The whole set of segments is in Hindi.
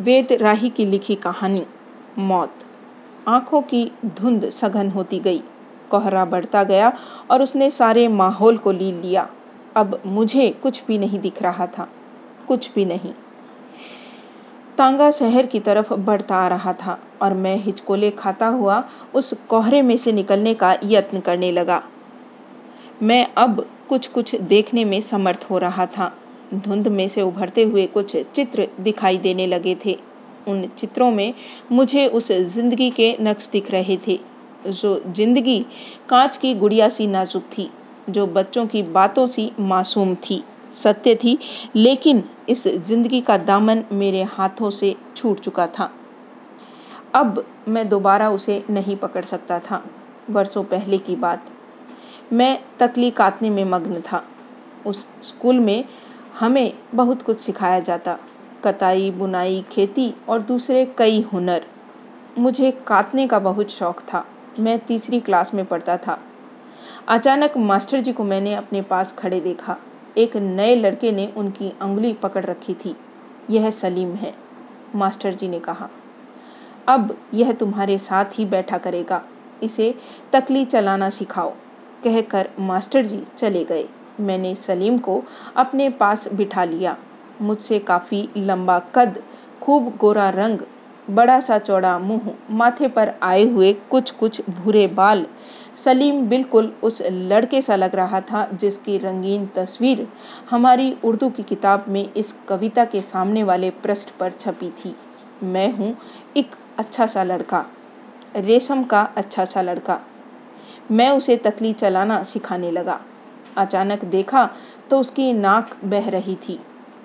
वेद राही की लिखी कहानी, मौत। आँखों की धुंध सघन होती गई। कोहरा बढ़ता गया और उसने सारे माहौल को ली लिया। अब मुझे कुछ भी नहीं दिख रहा था। कुछ भी नहीं। तांगा शहर की तरफ़ बढ़ता आ रहा था और मैं हिचकोले खाता हुआ उस कोहरे में से निकलने का यत्न करने लगा। मैं अब कुछ कुछ देखने में समर्थ हो रहा था। धुंध में से उभरते हुए कुछ चित्र दिखाई देने लगे थे। उन चित्रों में मुझे उस ज़िंदगी के नक्श दिख रहे थे, जो ज़िंदगी कांच की गुड़िया सी नाजुक थी, जो बच्चों की बातों सी मासूम थी। सत्य थी, लेकिन इस ज़िंदगी का दामन मेरे हाथों से छूट चुका था। अब मैं दोबारा उसे नहीं पकड़ सकता था, वर्षों पहले की बात। मैं तकली काटने में मग्न था। उस स्कूल में हमें बहुत कुछ सिखाया जाता। कताई, बुनाई, खेती और दूसरे कई हुनर। मुझे काटने का बहुत शौक था। मैं तीसरी क्लास में पढ़ता था। अचानक मास्टर जी को मैंने अपने पास खड़े देखा। एक नए लड़के ने उनकी उंगली पकड़ रखी थी। यह सलीम है, मास्टर जी ने कहा। अब यह तुम्हारे साथ ही बैठा करेगा। इसे तकली चलाना सिखाओ, कहकर मास्टर जी चले गए। मैंने सलीम को अपने पास बिठा लिया। मुझसे काफ़ी लंबा कद, खूब गोरा रंग, बड़ा सा चौड़ा मुँह, माथे पर आए हुए कुछ कुछ भूरे बाल। सलीम बिल्कुल उस लड़के सा लग रहा था जिसकी रंगीन तस्वीर हमारी उर्दू की किताब में इस कविता के सामने वाले पृष्ठ पर छपी थी। मैं हूँ एक अच्छा सा लड़का, रेशम का अच्छा सा लड़का। मैं उसे तकली चलाना सिखाने लगा। अचानक देखा तो उसकी नाक बह रही थी।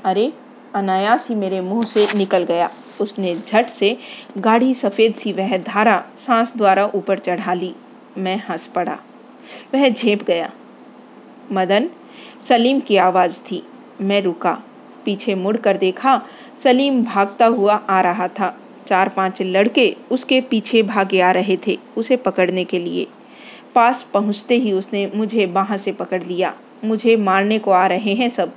अरे, अनायास ही मेरे मुँह से निकल गया। उसने झट से गाढ़ी सफ़ेद सी वह धारा सांस द्वारा ऊपर चढ़ा ली। मैं हंस पड़ा। वह झेप गया। मदन, सलीम की आवाज़ थी। मैं रुका। पीछे मुड़ कर देखा, सलीम भागता हुआ आ रहा था। चार पाँच लड़के उसके पीछे भागे आ रहे थे उसे पकड़ने के लिए। पास पहुँचते ही उसने मुझे बाह से पकड़ लिया। मुझे मारने को आ रहे हैं सब।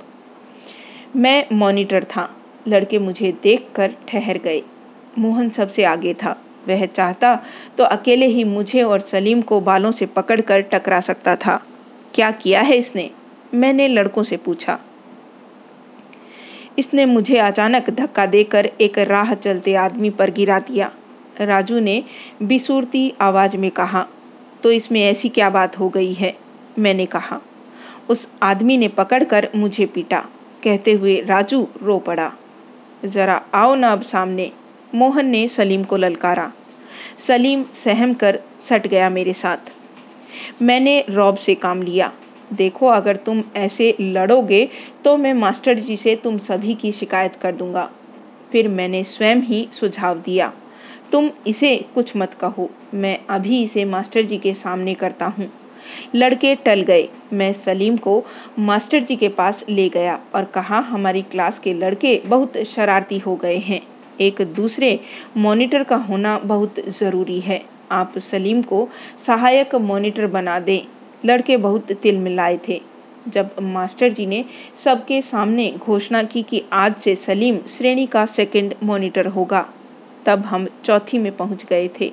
मैं मॉनिटर था। लड़के मुझे देखकर ठहर गए। मोहन सबसे आगे था। वह चाहता तो अकेले ही मुझे और सलीम को बालों से पकड़कर टकरा सकता था। क्या किया है इसने? मैंने लड़कों से पूछा। इसने मुझे अचानक धक्का देकर एक राह चलते आदमी पर गिरा दिया। राजू ने बिसूरती आवाज़ में कहा तो इसमें ऐसी क्या बात हो गई है? मैंने कहा। उस आदमी ने पकड़कर मुझे पीटा। कहते हुए राजू रो पड़ा। ज़रा आओ ना अब सामने। मोहन ने सलीम को ललकारा। सलीम सहम कर सट गया मेरे साथ। मैंने रॉब से काम लिया। देखो, अगर तुम ऐसे लड़ोगे तो मैं मास्टर जी से तुम सभी की शिकायत कर दूँगा। फिर मैंने स्वयं ही सुझाव दिया। तुम इसे कुछ मत कहो। मैं अभी इसे मास्टर जी के सामने करता हूँ। लड़के टल गए। मैं सलीम को मास्टर जी के पास ले गया और कहा, हमारी क्लास के लड़के बहुत शरारती हो गए हैं। एक दूसरे मॉनिटर का होना बहुत ज़रूरी है। आप सलीम को सहायक मॉनिटर बना दें। लड़के बहुत तिल मिलाए थे। जब मास्टर जी ने सबके सामने घोषणा की कि आज से सलीम श्रेणी का सेकंड मॉनिटर होगा तब हम चौथी में पहुँच गए थे।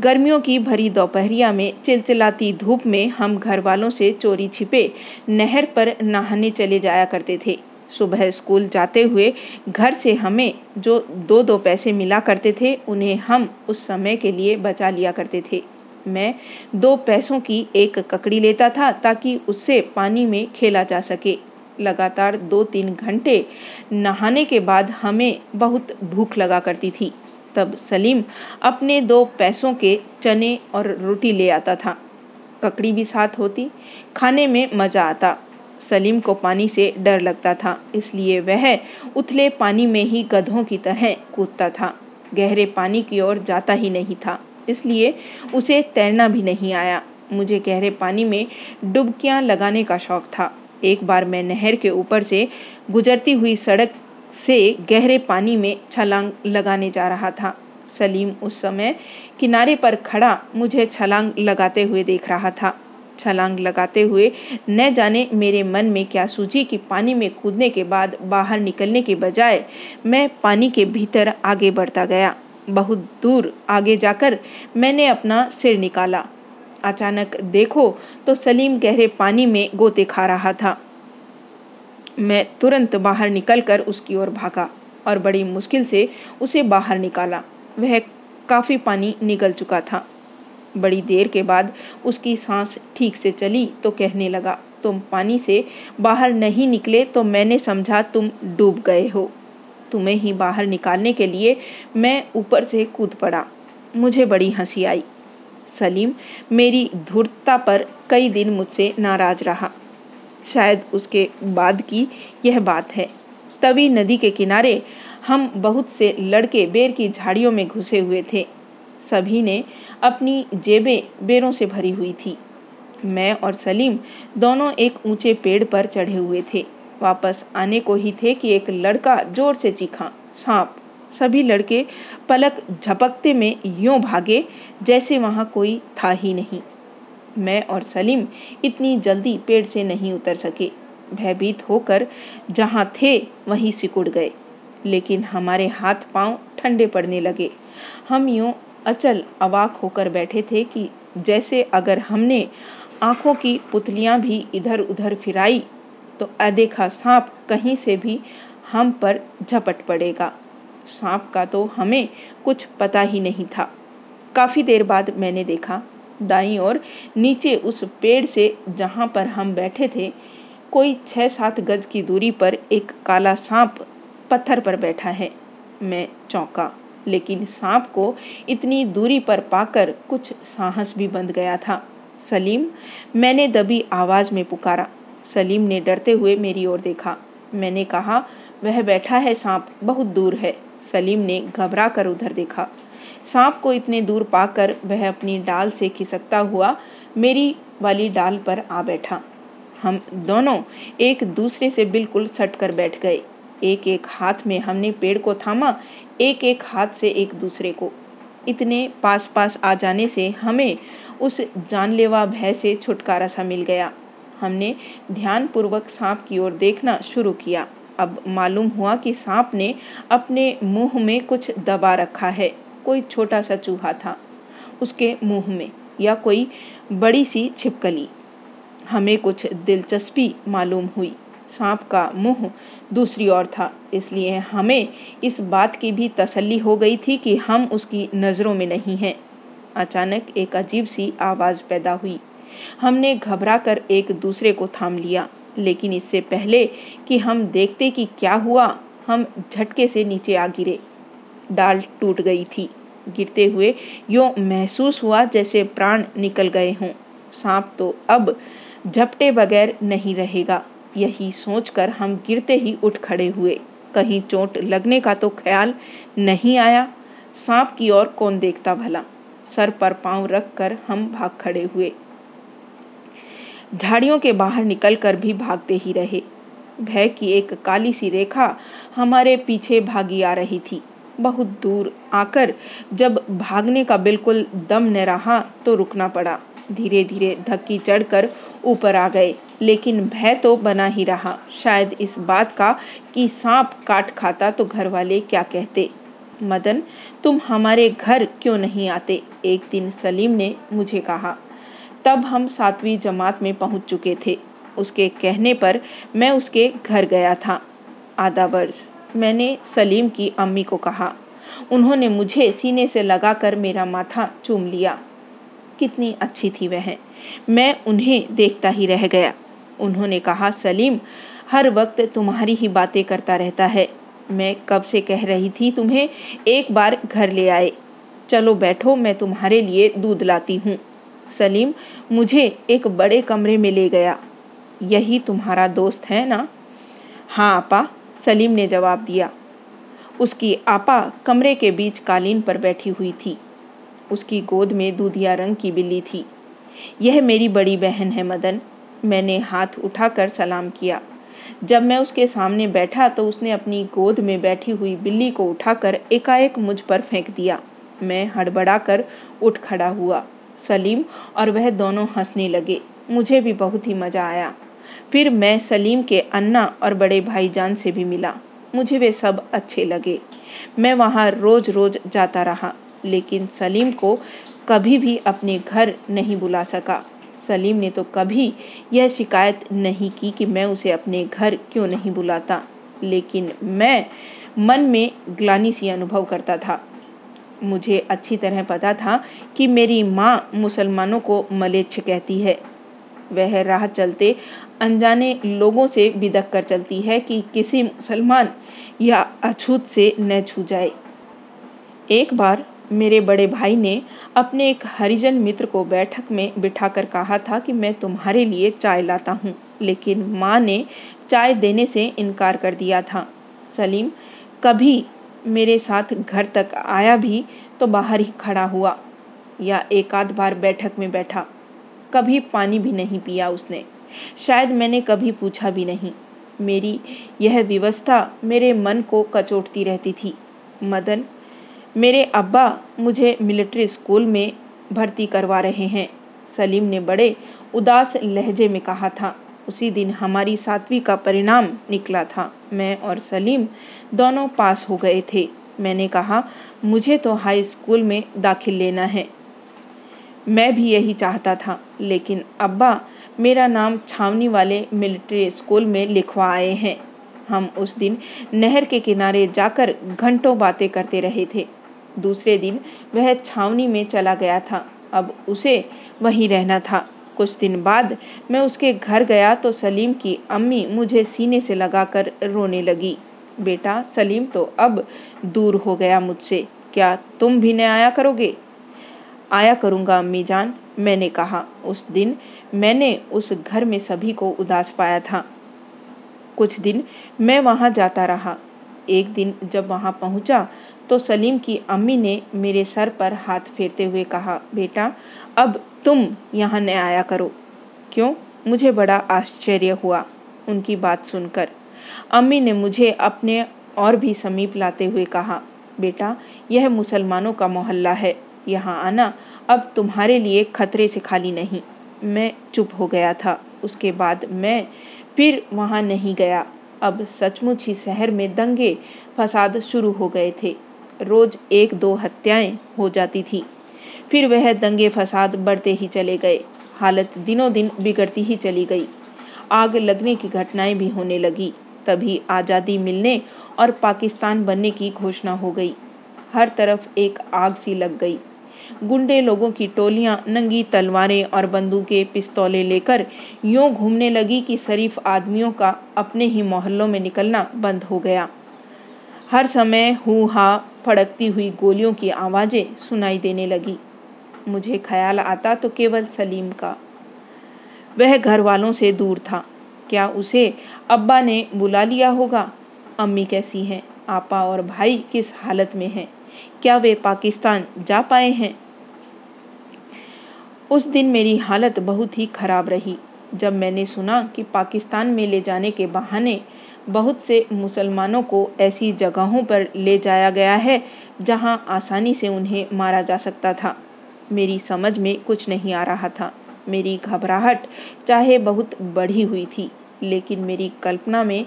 गर्मियों की भरी दोपहरिया में चिलचिलाती धूप में हम घर वालों से चोरी छिपे नहर पर नहाने चले जाया करते थे। सुबह स्कूल जाते हुए घर से हमें जो दो दो पैसे मिला करते थे, उन्हें हम उस समय के लिए बचा लिया करते थे। मैं दो पैसों की एक ककड़ी लेता था ताकि उससे पानी में खेला जा सके। लगातार दो तीन घंटे नहाने के बाद हमें बहुत भूख लगा करती थी। तब सलीम अपने दो पैसों के चने और रोटी ले आता था। ककड़ी भी साथ होती, खाने में मज़ा आता। सलीम को पानी से डर लगता था, इसलिए वह उथले पानी में ही गधों की तरह कूदता था। गहरे पानी की ओर जाता ही नहीं था, इसलिए उसे तैरना भी नहीं आया। मुझे गहरे पानी में डुबकियाँ लगाने का शौक था। एक बार मैं नहर के ऊपर से गुजरती हुई सड़क से गहरे पानी में छलांग लगाने जा रहा था। सलीम उस समय किनारे पर खड़ा मुझे छलांग लगाते हुए देख रहा था। छलांग लगाते हुए न जाने मेरे मन में क्या सूझी कि पानी में कूदने के बाद बाहर निकलने के बजाय मैं पानी के भीतर आगे बढ़ता गया। बहुत दूर आगे जाकर मैंने अपना सिर निकाला। अचानक देखो तो सलीम गहरे पानी में गोते खा रहा था। मैं तुरंत बाहर निकलकर उसकी ओर भागा और बड़ी मुश्किल से उसे बाहर निकाला। वह काफ़ी पानी निकल चुका था। बड़ी देर के बाद उसकी सांस ठीक से चली तो कहने लगा, तुम पानी से बाहर नहीं निकले तो मैंने समझा तुम डूब गए हो। तुम्हें ही बाहर निकालने के लिए मैं ऊपर से कूद पड़ा। मुझे बड़ी हँसी आई। सलीम मेरी धूर्तता पर कई दिन मुझसे नाराज़ रहा। शायद उसके बाद की यह बात है। तभी नदी के किनारे हम बहुत से लड़के बेर की झाड़ियों में घुसे हुए थे। सभी ने अपनी जेबें बेरों से भरी हुई थी। मैं और सलीम दोनों एक ऊँचे पेड़ पर चढ़े हुए थे। वापस आने को ही थे कि एक लड़का ज़ोर से चीखा, सांप सभी लड़के पलक झपकते में यूँ भागे जैसे वहाँ कोई था ही नहीं। मैं और सलीम इतनी जल्दी पेड़ से नहीं उतर सके। भयभीत होकर जहाँ थे वहीं सिकुड़ गए, लेकिन हमारे हाथ पाँव ठंडे पड़ने लगे। हम यूँ अचल अवाक होकर बैठे थे कि जैसे अगर हमने आँखों की पुतलियाँ भी इधर उधर फिराई तो अदेखा सांप कहीं से भी हम पर झपट पड़ेगा। सांप का तो हमें कुछ पता ही नहीं था। काफ़ी देर बाद मैंने देखा, दाई और नीचे उस पेड़ से जहाँ पर हम बैठे थे, कोई छः सात गज की दूरी पर एक काला सांप पत्थर पर बैठा है। मैं चौंका, लेकिन सांप को इतनी दूरी पर पाकर कुछ साहस भी बंध गया था। सलीम, मैंने दबी आवाज़ में पुकारा। सलीम ने डरते हुए मेरी ओर देखा। मैंने कहा, वह बैठा है सांप, बहुत दूर है। सलीम ने घबरा कर उधर देखा। सांप को इतने दूर पाकर वह अपनी डाल से खिसकता हुआ मेरी वाली डाल पर आ बैठा। हम दोनों एक दूसरे से बिल्कुल सट कर बैठ गए। एक एक हाथ में हमने पेड़ को थामा एक एक हाथ से एक दूसरे को। इतने पास पास आ जाने से हमें उस जानलेवा भय से छुटकारा सा मिल गया। हमने ध्यानपूर्वक सांप की ओर देखना शुरू किया। अब मालूम हुआ कि सांप ने अपने मुँह में कुछ दबा रखा है। कोई छोटा सा चूहा था उसके मुँह में या कोई बड़ी सी छिपकली। हमें कुछ दिलचस्पी मालूम हुई। सांप का मुँह दूसरी ओर था, इसलिए हमें इस बात की भी तसल्ली हो गई थी कि हम उसकी नज़रों में नहीं हैं। अचानक एक अजीब सी आवाज़ पैदा हुई। हमने घबरा कर एक दूसरे को थाम लिया। लेकिन इससे पहले कि हम देखते कि क्या हुआ, हम झटके से नीचे आ गिरे। डाल टूट गई थी। गिरते हुए यो महसूस हुआ जैसे प्राण निकल गए हों। सांप तो अब झपटे बगैर नहीं रहेगा। यही सोचकर हम गिरते ही उठ खड़े हुए। कहीं चोट लगने का तो ख्याल नहीं आया। सांप की ओर कौन देखता भला? सर पर पाँव रख कर हम भाग खड़े हुए। झाड़ियों के बाहर निकलकर भी भागते ही रहे। भय की एक काली सी रेखा हमारे पीछे भागी आ रही थी। बहुत दूर आकर जब भागने का बिल्कुल दम न रहा तो रुकना पड़ा। धीरे धीरे धक्की चढ़कर ऊपर आ गए, लेकिन भय तो बना ही रहा। शायद इस बात का कि सांप काट खाता तो घर वाले क्या कहते? मदन, तुम हमारे घर क्यों नहीं आते? एक दिन सलीम ने मुझे कहा तब हम सातवीं जमात में पहुँच चुके थे। उसके कहने पर मैं उसके घर गया था। आधा वर्ष, मैंने सलीम की अम्मी को कहा। उन्होंने मुझे सीने से लगाकर मेरा माथा चूम लिया। कितनी अच्छी थी वह। मैं उन्हें देखता ही रह गया। उन्होंने कहा, सलीम, हर वक्त तुम्हारी ही बातें करता रहता है। मैं कब से कह रही थी तुम्हें, एक बार घर ले आए। चलो बैठो, मैं तुम्हारे लिए दूध लाती हूँ। सलीम, मुझे एक बड़े कमरे में ले गया। यही तुम्हारा दोस्त है ना? हाँ आपा, सलीम ने जवाब दिया। उसकी आपा कमरे के बीच कालीन पर बैठी हुई थी। उसकी गोद में दूधिया रंग की बिल्ली थी। यह मेरी बड़ी बहन है मदन। मैंने हाथ उठाकर सलाम किया। जब मैं उसके सामने बैठा तो उसने अपनी गोद में बैठी हुई बिल्ली को उठाकर एकाएक मुझ पर फेंक दिया। मैं हड़बड़ाकर उठ खड़ा हुआ। सलीम और वह दोनों हंसने लगे। मुझे भी बहुत ही मज़ा आया। फिर मैं सलीम के अन्ना और बड़े भाईजान से भी मिला। मुझे वे सब अच्छे लगे। मैं वहाँ रोज़ रोज़ जाता रहा, लेकिन सलीम को कभी भी अपने घर नहीं बुला सका। सलीम ने तो कभी यह शिकायत नहीं की कि मैं उसे अपने घर क्यों नहीं बुलाता, लेकिन मैं मन में ग्लानी सी अनुभव करता था। मुझे अच्छी तरह पता था कि मेरी माँ मुसलमानों को मलेच्छ कहती है। वह राह चलते अनजाने लोगों से बिदक कर चलती है कि किसी मुसलमान या अछूत से न छू जाए। एक बार मेरे बड़े भाई ने अपने एक हरिजन मित्र को बैठक में बिठाकर कहा था कि मैं तुम्हारे लिए चाय लाता हूँ, लेकिन माँ ने चाय देने से इनकार कर दिया था। सलीम कभी मेरे साथ घर तक आया भी तो बाहर ही खड़ा हुआ या एक आध बार बैठक में बैठा। कभी पानी भी नहीं पिया उसने। शायद मैंने कभी पूछा भी नहीं। मेरी यह व्यवस्था मेरे मन को कचोटती रहती थी। मदन, मेरे अब्बा मुझे मिलिट्री स्कूल में भर्ती करवा रहे हैं, सलीम ने बड़े उदास लहजे में कहा था। उसी दिन हमारी सातवीं का परिणाम निकला था। मैं और सलीम दोनों पास हो गए थे। मैंने कहा, मुझे तो हाई स्कूल में दाखिल लेना है। मैं भी यही चाहता था, लेकिन अब्बा मेरा नाम छावनी वाले मिलिट्री स्कूल में लिखवा आए हैं। हम उस दिन नहर के किनारे जाकर घंटों बातें करते रहे थे। दूसरे दिन वह छावनी में चला गया था। अब उसे वहीं रहना था। कुछ दिन बाद मैं उसके घर गया तो सलीम की अम्मी मुझे सीने से लगाकर रोने लगी। बेटा, सलीम तो अब दूर हो गया मुझसे। क्या तुम भी न आया करोगे? आया करूँगा, अम्मी जान, मैंने कहा। उस दिन मैंने उस घर में सभी को उदास पाया था। कुछ दिन मैं वहाँ जाता रहा। एक दिन जब वहाँ पहुँचा तो सलीम की अम्मी ने मेरे सर पर हाथ फेरते हुए कहा, बेटा, अब तुम यहाँ न आया करो। क्यों? मुझे बड़ा आश्चर्य हुआ उनकी बात सुनकर। अम्मी ने मुझे अपने और भी समीप लाते हुए कहा, बेटा, यह मुसलमानों का मोहल्ला है। यहाँ आना, अब तुम्हारे लिए खतरे से खाली नहीं। मैं चुप हो गया था। उसके बाद मैं फिर वहाँ नहीं गया। अब सचमुच ही शहर में दंगे फसाद शुरू हो गए थे। रोज एक दो हत्याएँ हो जाती थी। फिर वह दंगे फसाद बढ़ते ही चले गए। हालत दिनों दिन बिगड़ती ही चली गई। आग लगने की घटनाएँ भी होने लगी। तभी आज़ादी मिलने और पाकिस्तान बनने की घोषणा हो गई। हर तरफ़ एक आग सी लग गई। गुंडे लोगों की टोलियाँ, नंगी तलवारें और बंदूकें, पिस्तौलें लेकर यूँ घूमने लगी कि शरीफ आदमियों का अपने ही मोहल्लों में निकलना बंद हो गया। हर समय हु हा फड़कती हुई गोलियों की आवाज़ें सुनाई देने लगी। मुझे ख्याल आता तो केवल सलीम का। वह घर वालों से दूर था। क्या उसे अब्बा ने बुला लिया होगा? अम्मी कैसी हैं? आपा और भाई किस हालत में हैं? क्या वे पाकिस्तान जा पाए हैं? उस दिन मेरी हालत बहुत ही खराब रही। जब मैंने सुना कि पाकिस्तान में ले जाने के बहाने बहुत से मुसलमानों को ऐसी जगहों पर ले जाया गया है, जहाँ आसानी से उन्हें मारा जा सकता था। मेरी समझ में कुछ नहीं आ रहा था। मेरी घबराहट चाहे बहुत बढ़ी हुई थी, लेकिन मेरी कल्पना में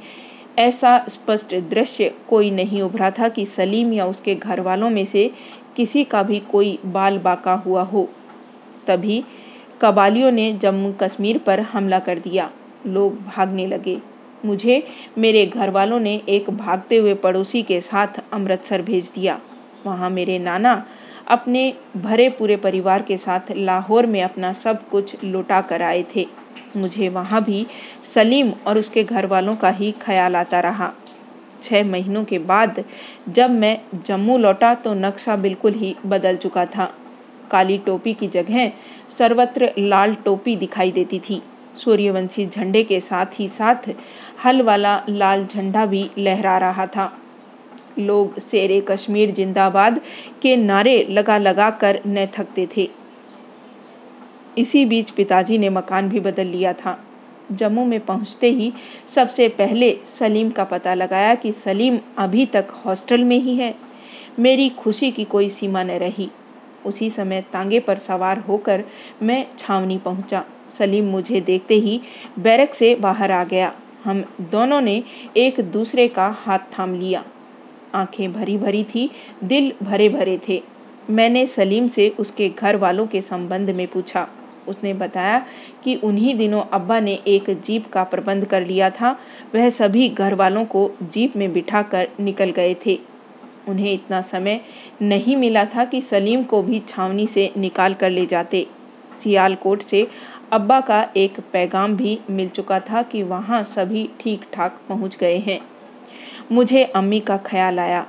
ऐसा स्पष्ट दृश्य कोई नहीं उभरा था कि सलीम या उसके घर वालों में से किसी का भी कोई बाल बाका हुआ हो। तभी कबालियों ने जम्मू कश्मीर पर हमला कर दिया। लोग भागने लगे। मुझे मेरे घर वालों ने एक भागते हुए पड़ोसी के साथ अमृतसर भेज दिया। वहाँ मेरे नाना अपने भरे पूरे परिवार के साथ लाहौर में अपना सब कुछ लुटा कर आए थे। मुझे वहाँ भी सलीम और उसके घर वालों का ही ख्याल आता रहा। छः महीनों के बाद जब मैं जम्मू लौटा तो नक्शा बिल्कुल ही बदल चुका था। काली टोपी की जगह सर्वत्र लाल टोपी दिखाई देती थी। सूर्यवंशी झंडे के साथ ही साथ हल वाला लाल झंडा भी लहरा रहा था। लोग शेरे, कश्मीर, जिंदाबाद के नारे लगा लगा कर न थकते थे। इसी बीच पिताजी ने मकान भी बदल लिया था। जम्मू में पहुँचते ही सबसे पहले सलीम का पता लगाया कि सलीम अभी तक हॉस्टल में ही है। मेरी खुशी की कोई सीमा न रही। उसी समय तांगे पर सवार होकर मैं छावनी पहुँचा। सलीम मुझे देखते ही बैरक से बाहर आ गया। हम दोनों ने एक दूसरे का हाथ थाम लिया। आँखें भरी भरी थी, दिल भरे भरे थे। मैंने सलीम से उसके घर वालों के संबंध में पूछा। उसने बताया कि उन्हीं दिनों अब्बा ने एक जीप का प्रबंध कर लिया था। वह सभी घर वालों को जीप में बिठा कर निकल गए थे। उन्हें इतना समय नहीं मिला था कि सलीम को भी छावनी से निकाल कर ले जाते। सियालकोट से अब्बा का एक पैगाम भी मिल चुका था कि वहाँ सभी ठीक ठाक पहुँच गए हैं। मुझे अम्मी का ख्याल आया।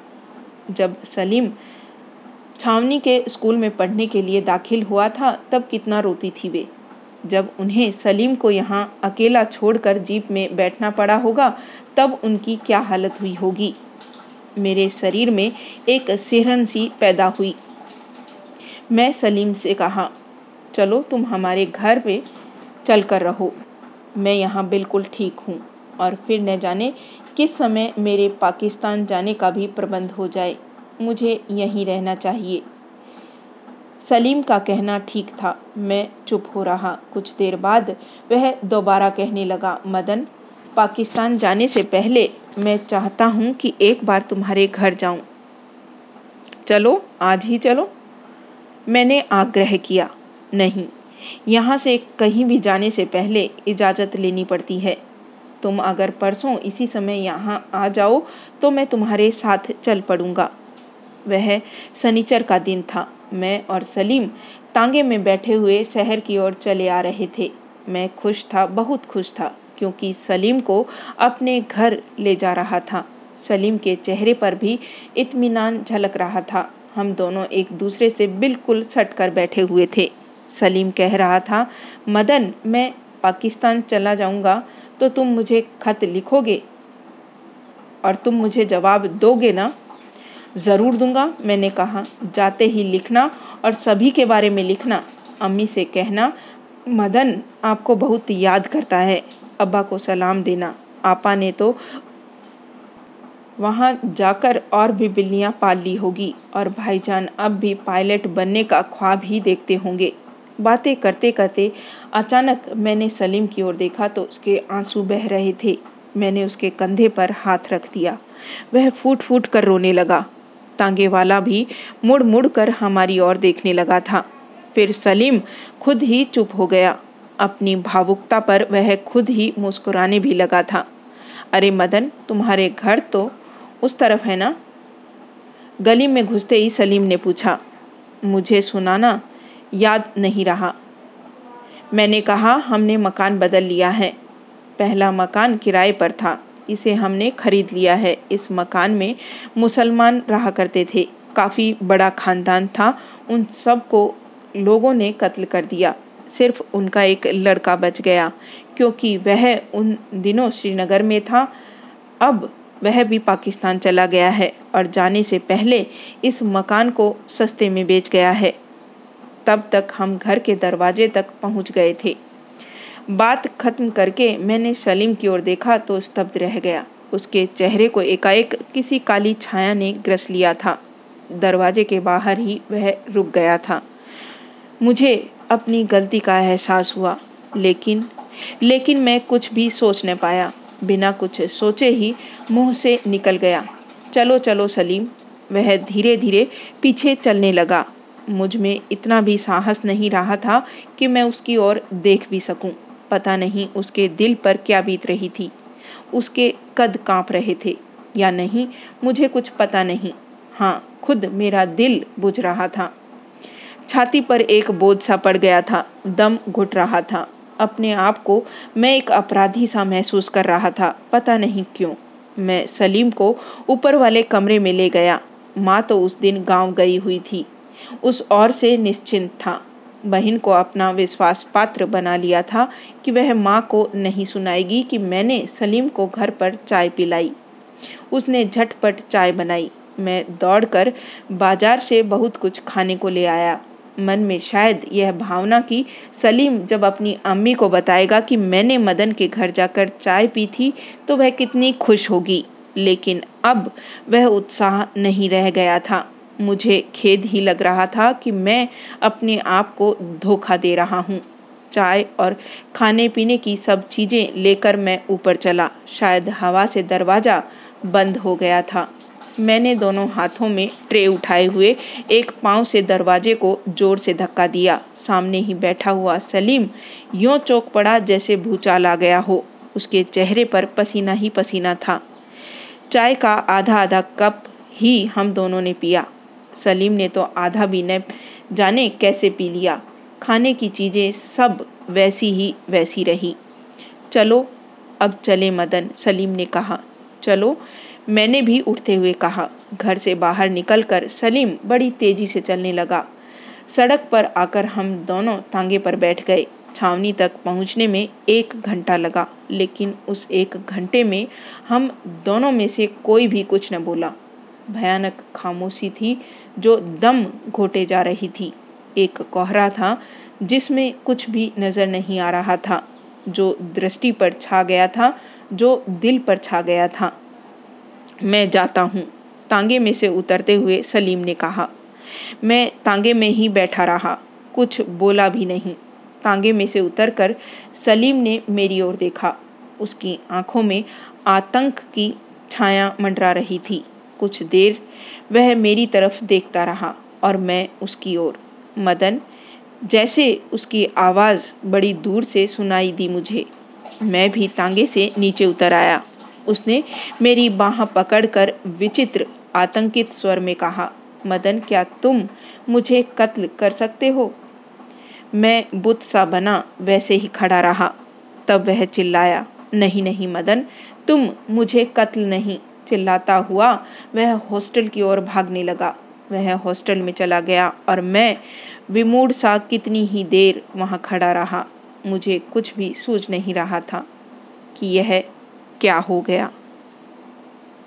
जब सलीम छावनी के स्कूल में पढ़ने के लिए दाखिल हुआ था, तब कितना रोती थी वे। जब उन्हें सलीम को यहाँ अकेला छोड़कर जीप में बैठना पड़ा होगा, तब उनकी क्या हालत हुई होगी? मेरे शरीर में एक सिहरन सी पैदा हुई। मैं सलीम से कहा चलो तुम हमारे घर पे चल कर रहो। मैं यहाँ बिल्कुल ठीक हूँ। और फिर न जाने किस समय मेरे पाकिस्तान जाने का भी प्रबंध हो जाए। मुझे यहीं रहना चाहिए। सलीम का कहना ठीक था। मैं चुप हो रहा। कुछ देर बाद वह दोबारा कहने लगा, मदन, पाकिस्तान जाने से पहले मैं चाहता हूँ कि एक बार तुम्हारे घर जाऊँ। चलो, आज ही चलो। मैंने आग्रह किया। नहीं। यहाँ से कहीं भी जाने से पहले इजाज़त लेनी पड़ती है। तुम अगर परसों इसी समय यहाँ आ जाओ तो मैं तुम्हारे साथ चल पड़ूँगा। वह सनीचर का दिन था। मैं और सलीम तांगे में बैठे हुए शहर की ओर चले आ रहे थे। मैं खुश था, बहुत खुश था, क्योंकि सलीम को अपने घर ले जा रहा था। सलीम के चेहरे पर भी इत्मीनान झलक रहा था। हम दोनों एक दूसरे से बिल्कुल सट कर बैठे हुए थे। सलीम कह रहा था, मदन, मैं पाकिस्तान चला जाऊँगा तो तुम मुझे खत लिखोगे और तुम मुझे जवाब दोगे ना? ज़रूर दूँगा, मैंने कहा, जाते ही लिखना और सभी के बारे में लिखना। अम्मी से कहना, मदन, आपको बहुत याद करता है, अब्बा को सलाम देना। आपा ने तो वहाँ जाकर और भी बिल्लियाँ पाल ली होगी और भाईजान अब भी पायलट बनने का ख्वाब ही देखते होंगे। बातें करते करते अचानक मैंने सलीम की ओर देखा तो उसके आँसू बह रहे थे। मैंने उसके कंधे पर हाथ रख दिया। वह फूट फूट कर रोने लगा। तांगे वाला भी मुड़ मुड़ कर हमारी ओर देखने लगा था। फिर सलीम खुद ही चुप हो गया। अपनी भावुकता पर वह खुद ही मुस्कुराने भी लगा था। अरे मदन, तुम्हारे घर तो उस तरफ़ है ना? गली में घुसते ही सलीम ने पूछा, मुझे सुनाना? याद नहीं रहा। मैंने कहा, हमने मकान बदल लिया है। पहला मकान किराए पर था। इसे हमने खरीद लिया है। इस मकान में मुसलमान रहा करते थे। काफ़ी बड़ा ख़ानदान था। उन सबको लोगों ने कत्ल कर दिया। सिर्फ़ उनका एक लड़का बच गया। क्योंकि वह उन दिनों श्रीनगर में था, अब वह भी पाकिस्तान चला गया है और जाने से पहले इस मकान को सस्ते में बेच गया है। तब तक हम घर के दरवाजे तक पहुँच गए थे। बात खत्म करके मैंने सलीम की ओर देखा तो स्तब्ध रह गया। उसके चेहरे को एकाएक किसी काली छाया ने ग्रस लिया था। दरवाजे के बाहर ही वह रुक गया था। मुझे अपनी गलती का एहसास हुआ, लेकिन लेकिन मैं कुछ भी सोच न पाया। बिना कुछ सोचे ही मुँह से निकल गया। चलो चलो सलीम। वह धीरे धीरे पीछे चलने लगा। मुझमें इतना भी साहस नहीं रहा था कि मैं उसकी ओर देख भी सकूँ। पता नहीं उसके दिल पर क्या बीत रही थी। उसके कद काँप रहे थे, या नहीं, मुझे कुछ पता नहीं। हाँ खुद मेरा दिल बुझ रहा था। छाती पर एक बोझ सा पड़ गया था, दम घुट रहा था। अपने आप को मैं एक अपराधी सा महसूस कर रहा था, पता नहीं क्यों। मैं सलीम को ऊपर वाले कमरे में ले गया। माँ तो उस दिन गाँव गई हुई थी। उस और से निश्चिंत था। बहन को अपना विश्वास पात्र बना लिया था कि वह माँ को नहीं सुनाएगी कि मैंने सलीम को घर पर चाय पिलाई। उसने झटपट चाय बनाई। मैं दौड़कर बाज़ार से बहुत कुछ खाने को ले आया। मन में शायद यह भावना कि सलीम जब अपनी अम्मी को बताएगा कि मैंने मदन के घर जाकर चाय पी थी तो वह कितनी खुश होगी। लेकिन अब वह उत्साह नहीं रह गया था। मुझे खेद ही लग रहा था कि मैं अपने आप को धोखा दे रहा हूँ। चाय और खाने पीने की सब चीज़ें लेकर मैं ऊपर चला। शायद हवा से दरवाज़ा बंद हो गया था। मैंने दोनों हाथों में ट्रे उठाए हुए एक पाँव से दरवाजे को ज़ोर से धक्का दिया। सामने ही बैठा हुआ सलीम यों चौक पड़ा जैसे भूचाल आ गया हो। उसके चेहरे पर पसीना ही पसीना था। चाय का आधा आधा कप ही हम दोनों ने पिया। सलीम ने तो आधा भी न जाने कैसे पी लिया। खाने की चीज़ें सब वैसी ही वैसी रही। चलो, अब चले मदन, सलीम ने कहा। चलो, मैंने भी उठते हुए कहा। घर से बाहर निकलकर सलीम बड़ी तेज़ी से चलने लगा। सड़क पर आकर हम दोनों तांगे पर बैठ गए। छावनी तक पहुँचने में एक घंटा लगा, लेकिन उस एक घंटे में हम दोनों में से कोई भी कुछ न बोला। भयानक खामोशी थी जो दम घोटे जा रही थी। एक कोहरा था, जिसमें कुछ भी नज़र नहीं आ रहा था, जो दृष्टि पर छा गया था, जो दिल पर छा गया था। मैं जाता हूँ, तांगे में से उतरते हुए सलीम ने कहा। मैं तांगे में ही बैठा रहा, कुछ बोला भी नहीं। तांगे में से उतरकर सलीम ने मेरी ओर देखा। उसकी आँखों में आतंक की छाया मंडरा रही थी। कुछ देर वह मेरी तरफ़ देखता रहा और मैं उसकी ओर। मदन, जैसे उसकी आवाज़ बड़ी दूर से सुनाई दी मुझे, मैं भी तांगे से नीचे उतर आया। उसने मेरी बाह पकड़कर विचित्र, आतंकित स्वर में कहा, मदन, क्या तुम मुझे कत्ल कर सकते हो? मैं बुत सा बना वैसे ही खड़ा रहा। तब वह चिल्लाया, नहीं नहीं मदन, तुम मुझे कत्ल नहीं चिल्लाता हुआ वह हॉस्टल की ओर भागने लगा। वह हॉस्टल में चला गया और मैं, विमूढ़ सा कितनी ही देर वहाँ खड़ा रहा। मुझे कुछ भी सूझ नहीं रहा था कि यह क्या हो गया।